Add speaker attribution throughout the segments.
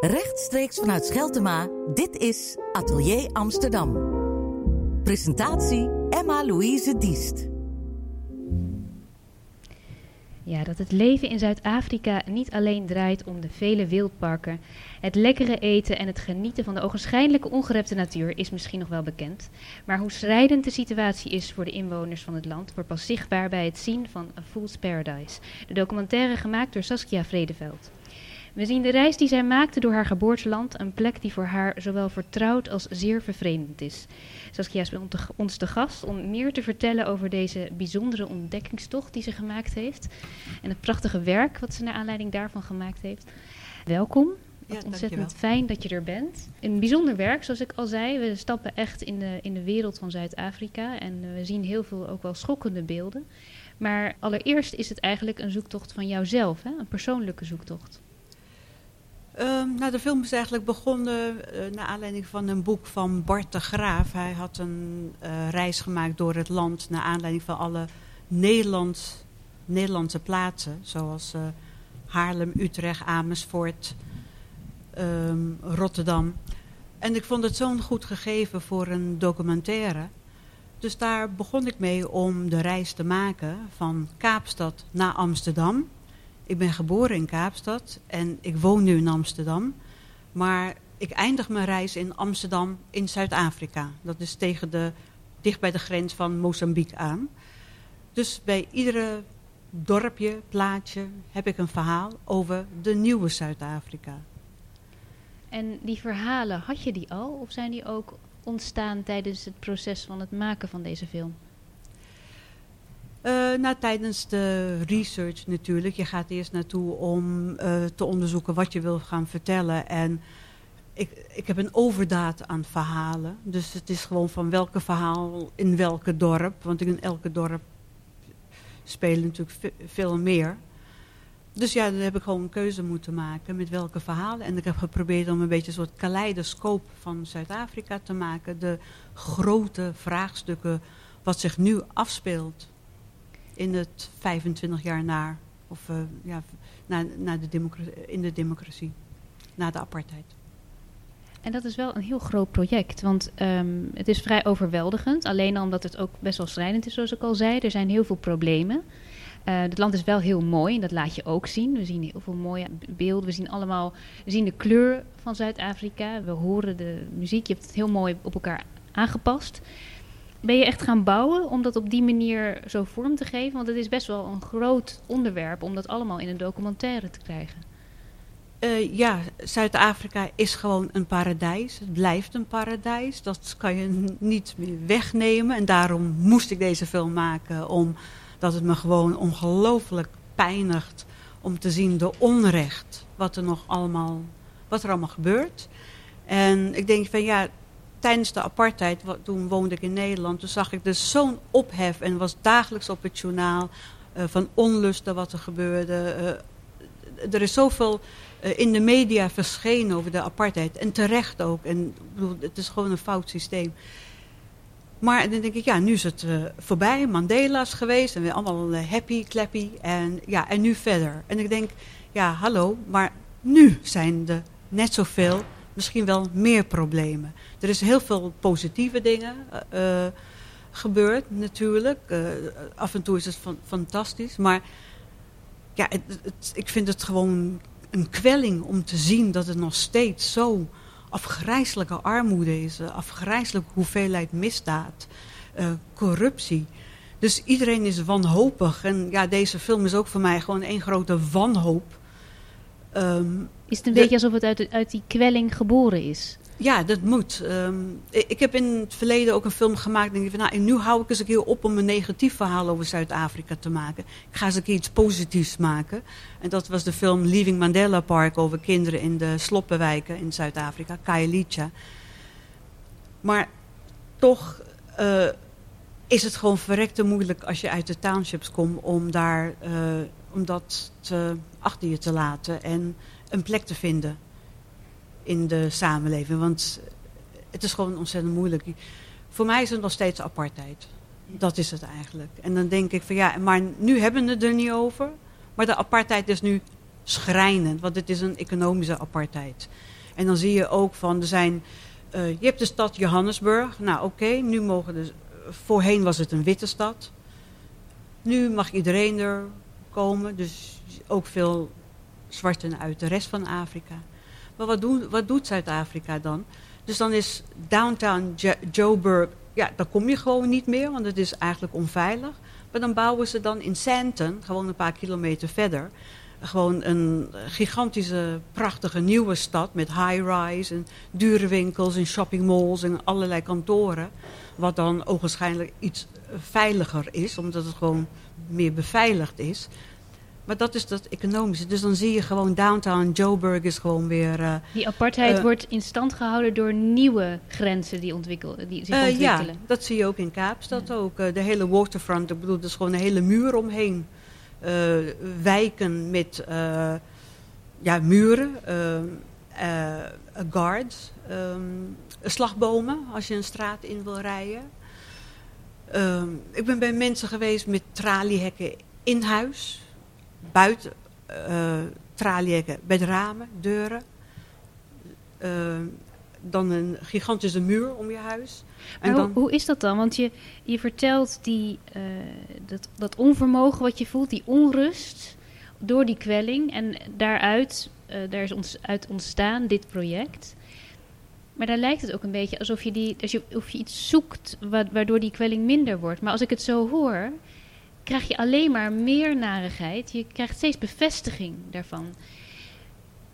Speaker 1: Rechtstreeks vanuit Scheltema, dit is Atelier Amsterdam. Presentatie Emma-Louise Diest.
Speaker 2: Ja, dat het leven in Zuid-Afrika niet alleen draait om de vele wildparken, het lekkere eten en het genieten van de ogenschijnlijke ongerepte natuur is misschien nog wel bekend. Maar hoe strijdend de situatie is voor de inwoners van het land wordt pas zichtbaar bij het zien van A Fool's Paradise, de documentaire gemaakt door Saskia Vredeveld. We zien de reis die zij maakte door haar geboorteland, een plek die voor haar zowel vertrouwd als zeer vervreemdend is. Saskia is bij ons te gast om meer te vertellen over deze bijzondere ontdekkingstocht die ze gemaakt heeft. En het prachtige werk wat ze naar aanleiding daarvan gemaakt heeft. Welkom. Ja, ontzettend fijn dat je er bent. Een bijzonder werk, zoals ik al zei. We stappen echt in de, in de wereld van Zuid-Afrika en we zien heel veel ook wel schokkende beelden. Maar allereerst is het eigenlijk een zoektocht van jouzelf, hè? een persoonlijke zoektocht.
Speaker 3: Um, nou, de film is eigenlijk begonnen uh, naar aanleiding van een boek van Bart de Graaf. Hij had een uh, reis gemaakt door het land naar aanleiding van alle Nederland, Nederlandse plaatsen. Zoals uh, Haarlem, Utrecht, Amersfoort, um, Rotterdam. En ik vond het zo'n goed gegeven voor een documentaire. Dus daar begon ik mee om de reis te maken van Kaapstad naar Amsterdam... Ik ben geboren in Kaapstad en ik woon nu in Amsterdam. Maar ik eindig mijn reis in Amsterdam in Zuid-Afrika. Dat is tegen de, dicht bij de grens van Mozambique aan. Dus bij iedere dorpje, plaatje heb ik een verhaal over de nieuwe Zuid-Afrika.
Speaker 2: En die verhalen, had je die al of zijn die ook ontstaan tijdens het proces van het maken van deze film?
Speaker 3: Uh, nou, tijdens de research natuurlijk. Je gaat eerst naartoe om uh, te onderzoeken wat je wil gaan vertellen. En ik, ik heb een overdaad aan verhalen. Dus het is gewoon van welke verhaal in welke dorp. Want in elke dorp spelen natuurlijk veel meer. Dus ja, dan heb ik gewoon een keuze moeten maken met welke verhalen. En ik heb geprobeerd om een beetje een soort kaleidoscoop van Zuid-Afrika te maken. De grote vraagstukken wat zich nu afspeelt in het 25 jaar na, of uh, ja, na, na de in de democratie, na de apartheid.
Speaker 2: En dat is wel een heel groot project, want um, het is vrij overweldigend. Alleen omdat het ook best wel strijdend is, zoals ik al zei. Er zijn heel veel problemen. Uh, het land is wel heel mooi en dat laat je ook zien. We zien heel veel mooie beelden. We zien allemaal we zien de kleur van Zuid-Afrika. We horen de muziek. Je hebt het heel mooi op elkaar aangepast. Ben je echt gaan bouwen om dat op die manier zo vorm te geven? Want het is best wel een groot onderwerp om dat allemaal in een documentaire te krijgen.
Speaker 3: Uh, ja, Zuid-Afrika is gewoon een paradijs. Het blijft een paradijs. Dat kan je niet meer wegnemen. En daarom moest ik deze film maken. Omdat het me gewoon ongelooflijk pijnigt om te zien de onrecht. Wat er nog allemaal, wat er allemaal gebeurt. En ik denk van ja, tijdens de apartheid, toen woonde ik in Nederland, toen zag ik dus zo'n ophef en was dagelijks op het journaal uh, van onlusten wat er gebeurde. Uh, er is zoveel uh, in de media verschenen over de apartheid en terecht ook. En bedoel, het is gewoon een fout systeem. Maar dan denk ik, ja, nu is het voorbij. Mandela's geweest en weer allemaal happy, clappy. En, ja, en nu verder. En ik denk, ja, hallo, maar nu zijn er net zoveel misschien wel meer problemen. Er is heel veel positieve dingen uh, gebeurd natuurlijk. Uh, af en toe is het fantastisch. Maar ja, ik vind het gewoon een kwelling om te zien dat het nog steeds zo afgrijzelijke armoede is. Afgrijzelijke hoeveelheid misdaad. corruptie. Dus iedereen is wanhopig. En ja, deze film is ook voor mij gewoon één grote wanhoop.
Speaker 2: Um, is het een beetje alsof het uit, uit, die kwelling geboren is?
Speaker 3: Ja, dat moet. Um, ik heb in het verleden ook een film gemaakt. En ik van, nou, nu hou ik eens een keer op om een negatief verhaal over Zuid-Afrika te maken. Ik ga eens een keer iets positiefs maken. En dat was de film Leaving Mandela Park over kinderen in de sloppenwijken in Zuid-Afrika, Khayelitsha. Maar toch uh, is het gewoon verrekte moeilijk als je uit de townships komt om, daar, uh, om dat te, achter je te laten en een plek te vinden in de samenleving. Want het is gewoon ontzettend moeilijk. Voor mij is het nog steeds apartheid. Dat is het eigenlijk. En dan denk ik van ja, maar nu hebben we het er niet over. Maar de apartheid is nu schrijnend, want het is een economische apartheid. En dan zie je ook van, er zijn, uh, je hebt de stad Johannesburg. Nou oké, nu mogen de, voorheen was het een witte stad. Nu mag iedereen er komen, dus ook veel zwarten uit de rest van Afrika. Maar wat, doen, wat doet Zuid-Afrika dan? Dus dan is downtown Joburg, ja, daar kom je gewoon niet meer, want het is eigenlijk onveilig. Maar dan bouwen ze dan in Sandton, gewoon een paar kilometer verder, gewoon een gigantische, prachtige nieuwe stad met high-rise en dure winkels en shoppingmalls en allerlei kantoren. Wat dan ogenschijnlijk iets veiliger is, omdat het gewoon meer beveiligd is. Maar dat is dat economische. Dus dan zie je gewoon downtown Joburg is gewoon weer... Uh,
Speaker 2: die apartheid uh, wordt in stand gehouden door nieuwe grenzen die, ontwikkel, die zich uh, ontwikkelen.
Speaker 3: Ja, dat zie je ook in Kaapstad ja. ook. de hele waterfront, ik bedoel, er is gewoon een hele muur omheen. wijken met ja, muren, guards, um, slagbomen als je een straat in wil rijden. Um, ik ben bij mensen geweest met traliehekken in huis buiten uh, de ramen, deuren. Uh, dan een gigantische muur om je huis.
Speaker 2: En dan... hoe, hoe, is dat dan? Want je, je vertelt die, uh, dat, dat onvermogen wat je voelt, die onrust door die kwelling. En daaruit uh, daar is ons, uit ontstaan dit project. Maar daar lijkt het ook een beetje alsof je, die, als je, of je iets zoekt waardoor die kwelling minder wordt. Maar als ik het zo hoor, krijg je alleen maar meer narigheid. Je krijgt steeds bevestiging daarvan.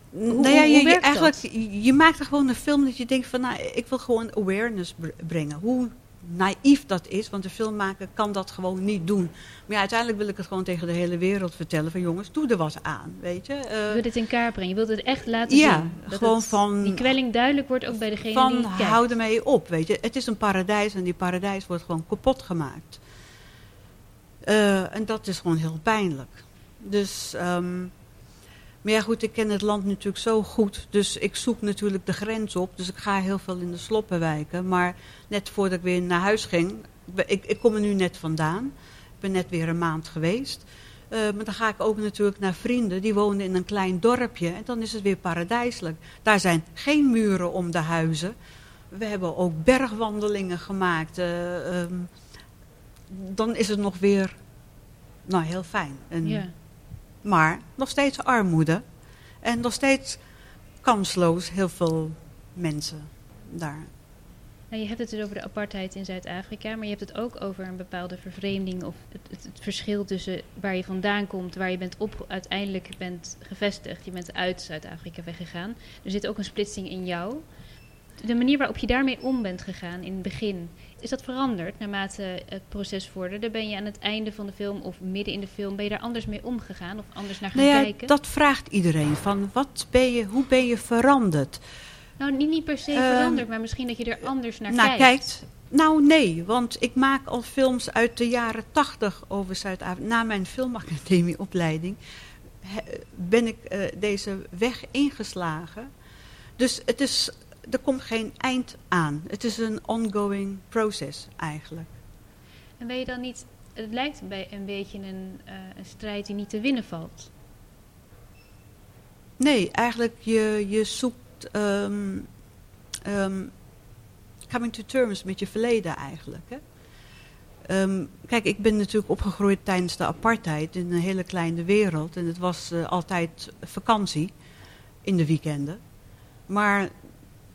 Speaker 3: Hoe, nou ja, je, je eigenlijk, je maakt er gewoon een film dat je denkt van, nou, ik wil gewoon awareness brengen. Hoe naïef dat is, want de filmmaker kan dat gewoon niet doen. Maar ja, uiteindelijk wil ik het gewoon tegen de hele wereld vertellen van jongens, doe er wat aan, weet je. Uh,
Speaker 2: je wilt het in kaart brengen, je wilt het echt laten
Speaker 3: ja,
Speaker 2: zien.
Speaker 3: Dat gewoon van...
Speaker 2: Die kwelling duidelijk wordt ook bij degene
Speaker 3: van,
Speaker 2: die
Speaker 3: Van, hou ermee op, weet je. Het is een paradijs en die paradijs wordt gewoon kapot gemaakt. Uh, en dat is gewoon heel pijnlijk. Dus, um, maar ja goed, ik ken het land natuurlijk zo goed. Dus ik zoek natuurlijk de grens op. Dus ik ga heel veel in de sloppenwijken. Maar net voordat ik weer naar huis ging, ik, ik kom er nu net vandaan. Ik ben net weer een maand geweest. Uh, maar dan ga ik ook natuurlijk naar vrienden. Die wonen in een klein dorpje. En dan is het weer paradijselijk. Daar zijn geen muren om de huizen. We hebben ook bergwandelingen gemaakt. Uh, dan is het nog weer nou, heel fijn. En,
Speaker 2: ja.
Speaker 3: Maar nog steeds armoede. En nog steeds kansloos heel veel mensen daar.
Speaker 2: Nou, je hebt het dus over de apartheid in Zuid-Afrika, maar je hebt het ook over een bepaalde vervreemding of het, het, het, verschil tussen waar je vandaan komt, waar je bent op, uiteindelijk bent gevestigd. Je bent uit Zuid-Afrika weggegaan. Er zit ook een splitsing in jou. De manier waarop je daarmee om bent gegaan in het begin, is dat veranderd naarmate het proces vorderde? Ben je aan het einde van de film of midden in de film, ben je daar anders mee omgegaan of anders naar gaan
Speaker 3: nou ja,
Speaker 2: kijken?
Speaker 3: Dat vraagt iedereen. Van wat ben je, hoe ben je veranderd?
Speaker 2: Nou, niet, niet per se uh, veranderd, maar misschien dat je er anders naar
Speaker 3: nou,
Speaker 2: kijkt.
Speaker 3: kijkt. Nou, nee, want ik maak al films uit de jaren tachtig over Zuid-Afrika. Na mijn filmacademieopleiding ben ik uh, deze weg ingeslagen. Dus het is er komt geen eind aan. Het is een ongoing proces eigenlijk.
Speaker 2: En ben je dan niet, het lijkt bij een beetje een, uh, een strijd die niet te winnen valt.
Speaker 3: Nee, eigenlijk je, je zoekt um, um, coming to terms met je verleden eigenlijk. Hè? Um, kijk, ik ben natuurlijk opgegroeid tijdens de apartheid in een hele kleine wereld. En het was uh, altijd vakantie in de weekenden. Maar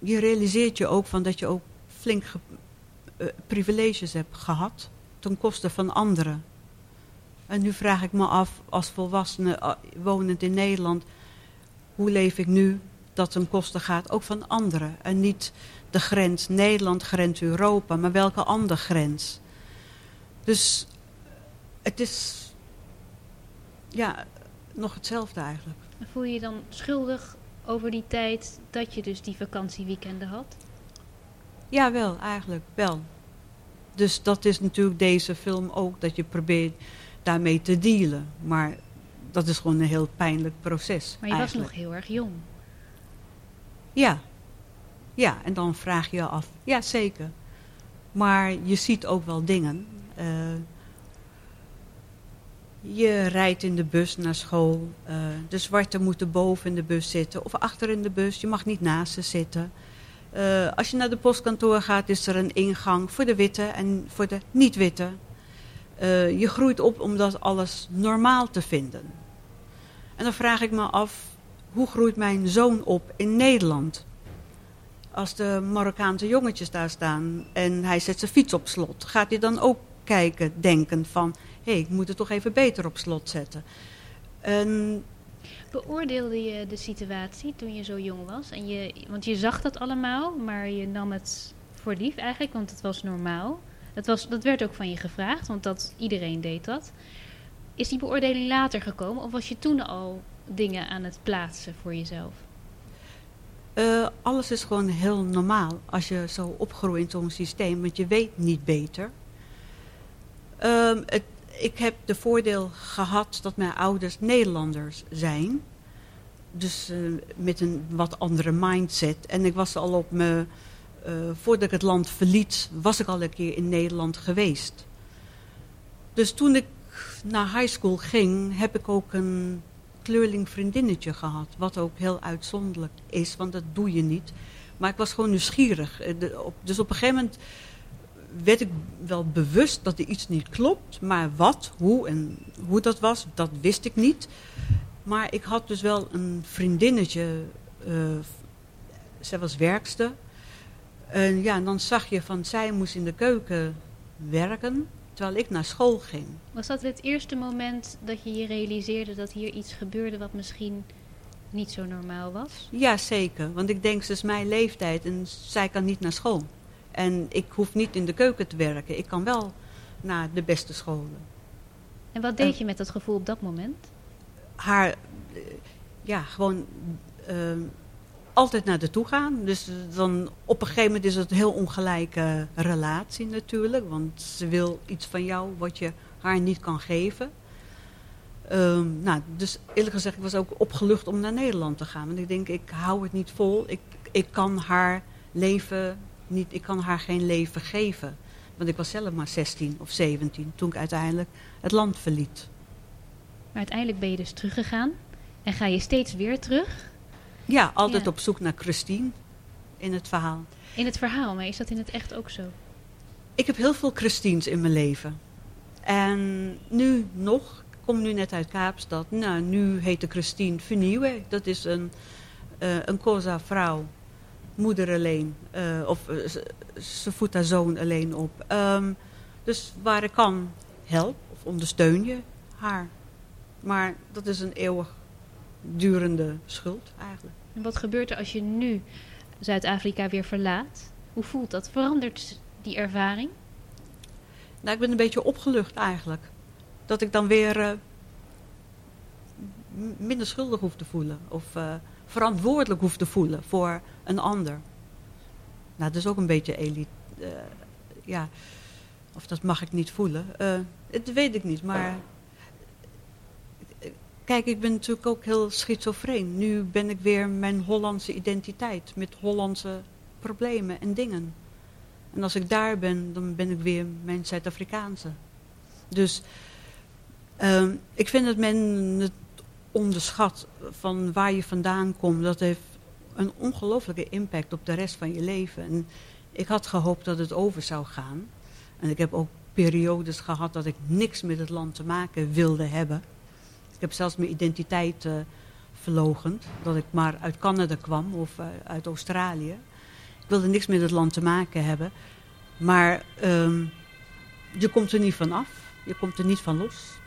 Speaker 3: je realiseert je ook van dat je ook flink uh, privileges hebt gehad ten koste van anderen. En nu vraag ik me af, als volwassene uh, wonend in Nederland, hoe leef ik nu dat ten koste gaat ook van anderen. En niet de grens Nederland, grens Europa, maar welke andere grens. Dus het is ja, nog hetzelfde eigenlijk.
Speaker 2: Voel je je dan schuldig over die tijd dat je dus die vakantieweekenden had?
Speaker 3: Ja, wel, eigenlijk wel. Dus dat is natuurlijk deze film ook, dat je probeert daarmee te dealen. Maar dat is gewoon een heel pijnlijk proces.
Speaker 2: Maar je
Speaker 3: eigenlijk.
Speaker 2: was nog heel erg jong.
Speaker 3: Ja. Ja, en dan vraag je je af. Ja, zeker. Maar je ziet ook wel dingen. Uh, Je rijdt in de bus naar school. Uh, de zwarten moeten boven in de bus zitten of achter in de bus. Je mag niet naast ze zitten. Uh, als je naar de postkantoor gaat, is er een ingang voor de witte en voor de niet-witte. Uh, je groeit op om dat alles normaal te vinden. En dan vraag ik me af, hoe groeit mijn zoon op in Nederland? Als de Marokkaanse jongetjes daar staan en hij zet zijn fiets op slot, gaat hij dan ook kijken, denken van... hé, hey, ik moet het toch even beter op slot zetten. En
Speaker 2: Beoordeelde je de situatie toen je zo jong was? En je, want je zag dat allemaal, maar je nam het voor lief eigenlijk, want het was normaal. Dat, was, dat werd ook van je gevraagd, want dat, iedereen deed dat. Is die beoordeling later gekomen of was je toen al dingen aan het plaatsen voor jezelf?
Speaker 3: Uh, alles is gewoon heel normaal als je zo opgroeit in zo'n systeem, want je weet niet beter. Het, ik heb de voordeel gehad dat mijn ouders Nederlanders zijn. Dus uh, met een wat andere mindset. En ik was al op me, uh, voordat ik het land verliet, was ik al een keer in Nederland geweest. Dus toen ik naar high school ging, heb ik ook een kleurling vriendinnetje gehad. Wat ook heel uitzonderlijk is, want dat doe je niet. Maar ik was gewoon nieuwsgierig. Eh, dus op een gegeven moment werd ik wel bewust dat er iets niet klopt. Maar wat, hoe en hoe dat was, dat wist ik niet. Maar ik had dus wel een vriendinnetje. Uh, zij was werkster. En ja, en dan zag je van zij moest in de keuken werken terwijl ik naar school ging.
Speaker 2: Was dat het eerste moment dat je je realiseerde dat hier iets gebeurde wat misschien niet zo normaal was?
Speaker 3: Ja, zeker. Want ik denk, ze is mijn leeftijd en zij kan niet naar school. En ik hoef niet in de keuken te werken. Ik kan wel naar de beste scholen.
Speaker 2: En wat deed je met dat gevoel op dat moment?
Speaker 3: Haar, eh, ja, gewoon uh, altijd naar de toe gaan. Dus dan op een gegeven moment is het een heel ongelijke relatie natuurlijk. Want ze wil iets van jou wat je haar niet kan geven. Um, nou, dus eerlijk gezegd, ik was ook opgelucht om naar Nederland te gaan. Want ik denk, ik hou het niet vol. Ik, ik kan haar leven niet, ik kan haar geen leven geven. Want ik was zelf maar 16 of 17 toen ik uiteindelijk het land verliet.
Speaker 2: Maar uiteindelijk ben je dus teruggegaan. En ga je steeds weer terug?
Speaker 3: Ja, altijd op zoek naar Christine in het verhaal.
Speaker 2: In het verhaal, maar is dat in het echt ook zo?
Speaker 3: Ik heb heel veel Christines in mijn leven. En nu nog, ik kom nu net uit Kaapstad. Nou, nu heet de Christine Vernieuwe. Dat is een, uh, een Cosa vrouw moeder alleen. Uh, of uh, ze voedt haar zoon alleen op. Um, dus waar ik kan, help of ondersteun je haar. Maar dat is een eeuwig durende schuld eigenlijk.
Speaker 2: En wat gebeurt er als je nu Zuid-Afrika weer verlaat? Hoe voelt dat? Verandert die ervaring?
Speaker 3: Nou, ik ben een beetje opgelucht eigenlijk. Dat ik dan weer uh, minder schuldig hoef te voelen. Of verantwoordelijk hoeft te voelen voor een ander. Nou, dat is ook een beetje elite. Uh, ja, of dat mag ik niet voelen. Uh, dat weet ik niet, maar... Kijk, ik ben natuurlijk ook heel schizofreen. Nu ben ik weer mijn Hollandse identiteit. Met Hollandse problemen en dingen. En als ik daar ben, dan ben ik weer mijn Zuid-Afrikaanse. Dus uh, ik vind dat men onderschat van waar je vandaan komt. Dat heeft een ongelofelijke impact op de rest van je leven. En ik had gehoopt dat het over zou gaan. En ik heb ook periodes gehad dat ik niks met het land te maken wilde hebben. Ik heb zelfs mijn identiteit uh. Dat ik maar uit Canada kwam of uh, uit Australië. Ik wilde niks met het land te maken hebben. Maar um, je komt er niet van af. Je komt er niet van los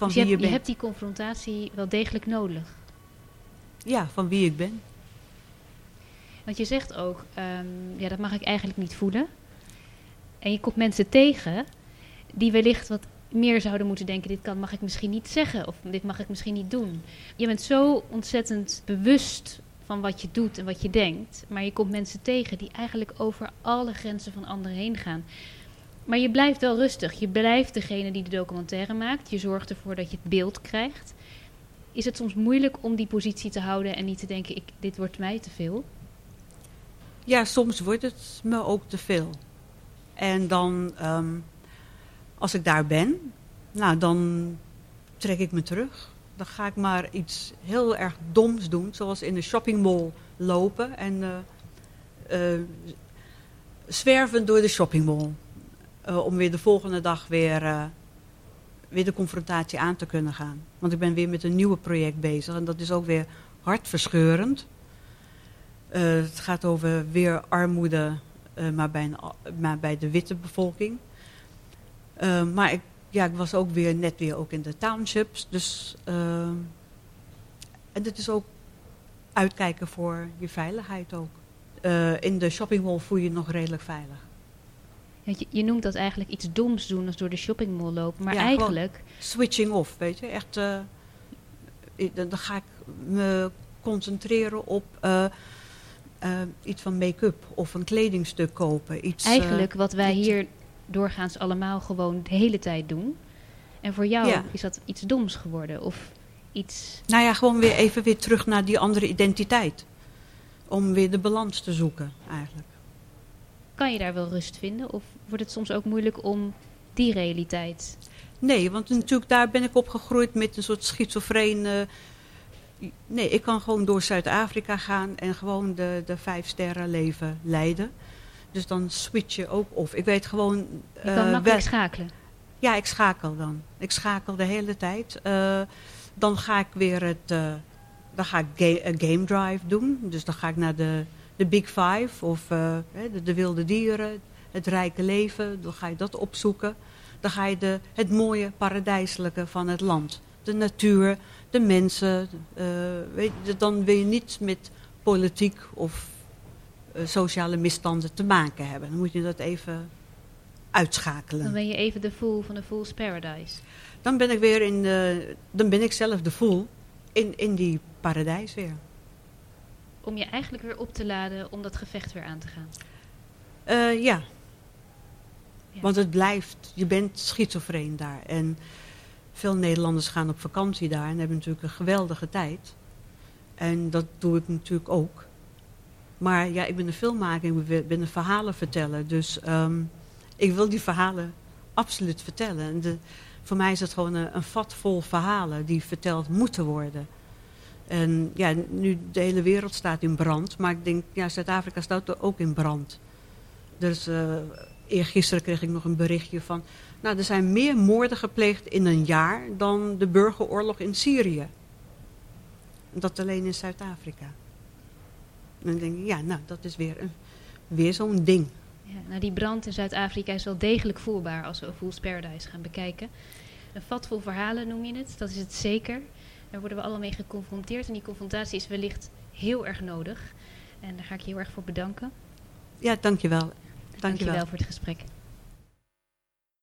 Speaker 2: van dus je, hebt, je, je hebt die confrontatie wel degelijk nodig.
Speaker 3: Ja, van wie ik ben.
Speaker 2: Want je zegt ook, um, ja, dat mag ik eigenlijk niet voelen. En je komt mensen tegen die wellicht wat meer zouden moeten denken: dit kan, mag ik misschien niet zeggen of dit mag ik misschien niet doen. Je bent zo ontzettend bewust van wat je doet en wat je denkt, maar je komt mensen tegen die eigenlijk over alle grenzen van anderen heen gaan. Maar je blijft wel rustig. Je blijft degene die de documentaire maakt. Je zorgt ervoor dat je het beeld krijgt. Is het soms moeilijk om die positie te houden en niet te denken: ik, dit wordt mij te veel?
Speaker 3: Ja, soms wordt het me ook te veel. En dan, um, als ik daar ben, nou dan trek ik me terug. Dan ga ik maar iets heel erg doms doen, zoals in de shoppingmall lopen en uh, uh, zwerven door de shoppingmall. Uh, om weer de volgende dag weer, weer de confrontatie aan te kunnen gaan. Want ik ben weer met een nieuwe project bezig en dat is ook weer hartverscheurend. het gaat over weer armoede, maar, bij maar bij de witte bevolking. maar ik ja, ik was ook weer net weer ook in de townships. Dus, uh, en dit is ook uitkijken voor je veiligheid ook. Uh, in de shoppingmall voel je je nog redelijk veilig.
Speaker 2: Je, je, noemt dat eigenlijk iets doms doen als door de shoppingmall lopen. Maar eigenlijk...
Speaker 3: Switching off, weet je. Echt, uh, dan ga ik me concentreren op iets van make-up of een kledingstuk kopen. Iets,
Speaker 2: eigenlijk wat wij hier doorgaans allemaal gewoon de hele tijd doen. En voor jou is dat iets doms geworden of iets...
Speaker 3: Nou ja, gewoon weer even weer terug naar die andere identiteit. Om weer de balans te zoeken eigenlijk.
Speaker 2: Kan je daar wel rust vinden of wordt het soms ook moeilijk om die realiteit...
Speaker 3: Nee, want natuurlijk daar ben ik opgegroeid met een soort schizofreen... nee, ik kan gewoon door Zuid-Afrika gaan en gewoon de, de vijf sterren leven leiden. Dus dan switch je ook of. Ik weet gewoon...
Speaker 2: Je kan uh, makkelijk schakelen.
Speaker 3: Ja, ik schakel dan. Ik schakel de hele tijd. Uh, dan ga ik weer het... Uh, dan ga ik ga game drive doen. Dus dan ga ik naar de, de Big Five of de, de, wilde dieren, het rijke leven. Dan ga je dat opzoeken. Dan ga je de, het mooie paradijselijke van het land. De natuur, de mensen. weet je, dan wil je niets met politiek of eh, sociale misstanden te maken hebben. Dan moet je dat even uitschakelen.
Speaker 2: Dan ben je even de fool van de Fool's Paradise.
Speaker 3: Dan ben ik weer in de, dan ben ik zelf de fool in, in die paradijs weer.
Speaker 2: Om je eigenlijk weer op te laden om dat gevecht weer aan te gaan.
Speaker 3: Uh, ja. ja. Want het blijft, je bent schizofreen daar. En veel Nederlanders gaan op vakantie daar en hebben natuurlijk een geweldige tijd. En dat doe ik natuurlijk ook. Maar ja, ik ben een filmmaker, ik ben een verhalen vertellen. Dus um, ik wil die verhalen absoluut vertellen. En de, voor mij is het gewoon een, een, vat vol verhalen die verteld moeten worden. En ja, nu de hele wereld staat in brand. Maar ik denk, ja, Zuid-Afrika staat er ook in brand. Dus uh, eergisteren kreeg ik nog een berichtje van... Nou, er zijn meer moorden gepleegd in een jaar dan de burgeroorlog in Syrië. Dat alleen in Zuid-Afrika. En dan denk ik, ja, nou, dat is weer, weer zo'n ding.
Speaker 2: Ja, nou, die brand in Zuid-Afrika is wel degelijk voelbaar als we Fool's Paradise gaan bekijken. Een vat vol verhalen noem je het, dat is het zeker. Daar worden we allemaal mee geconfronteerd en die confrontatie is wellicht heel erg nodig. En daar ga ik je heel erg voor bedanken.
Speaker 3: Ja, dankjewel.
Speaker 2: Dankjewel, dankjewel voor het gesprek.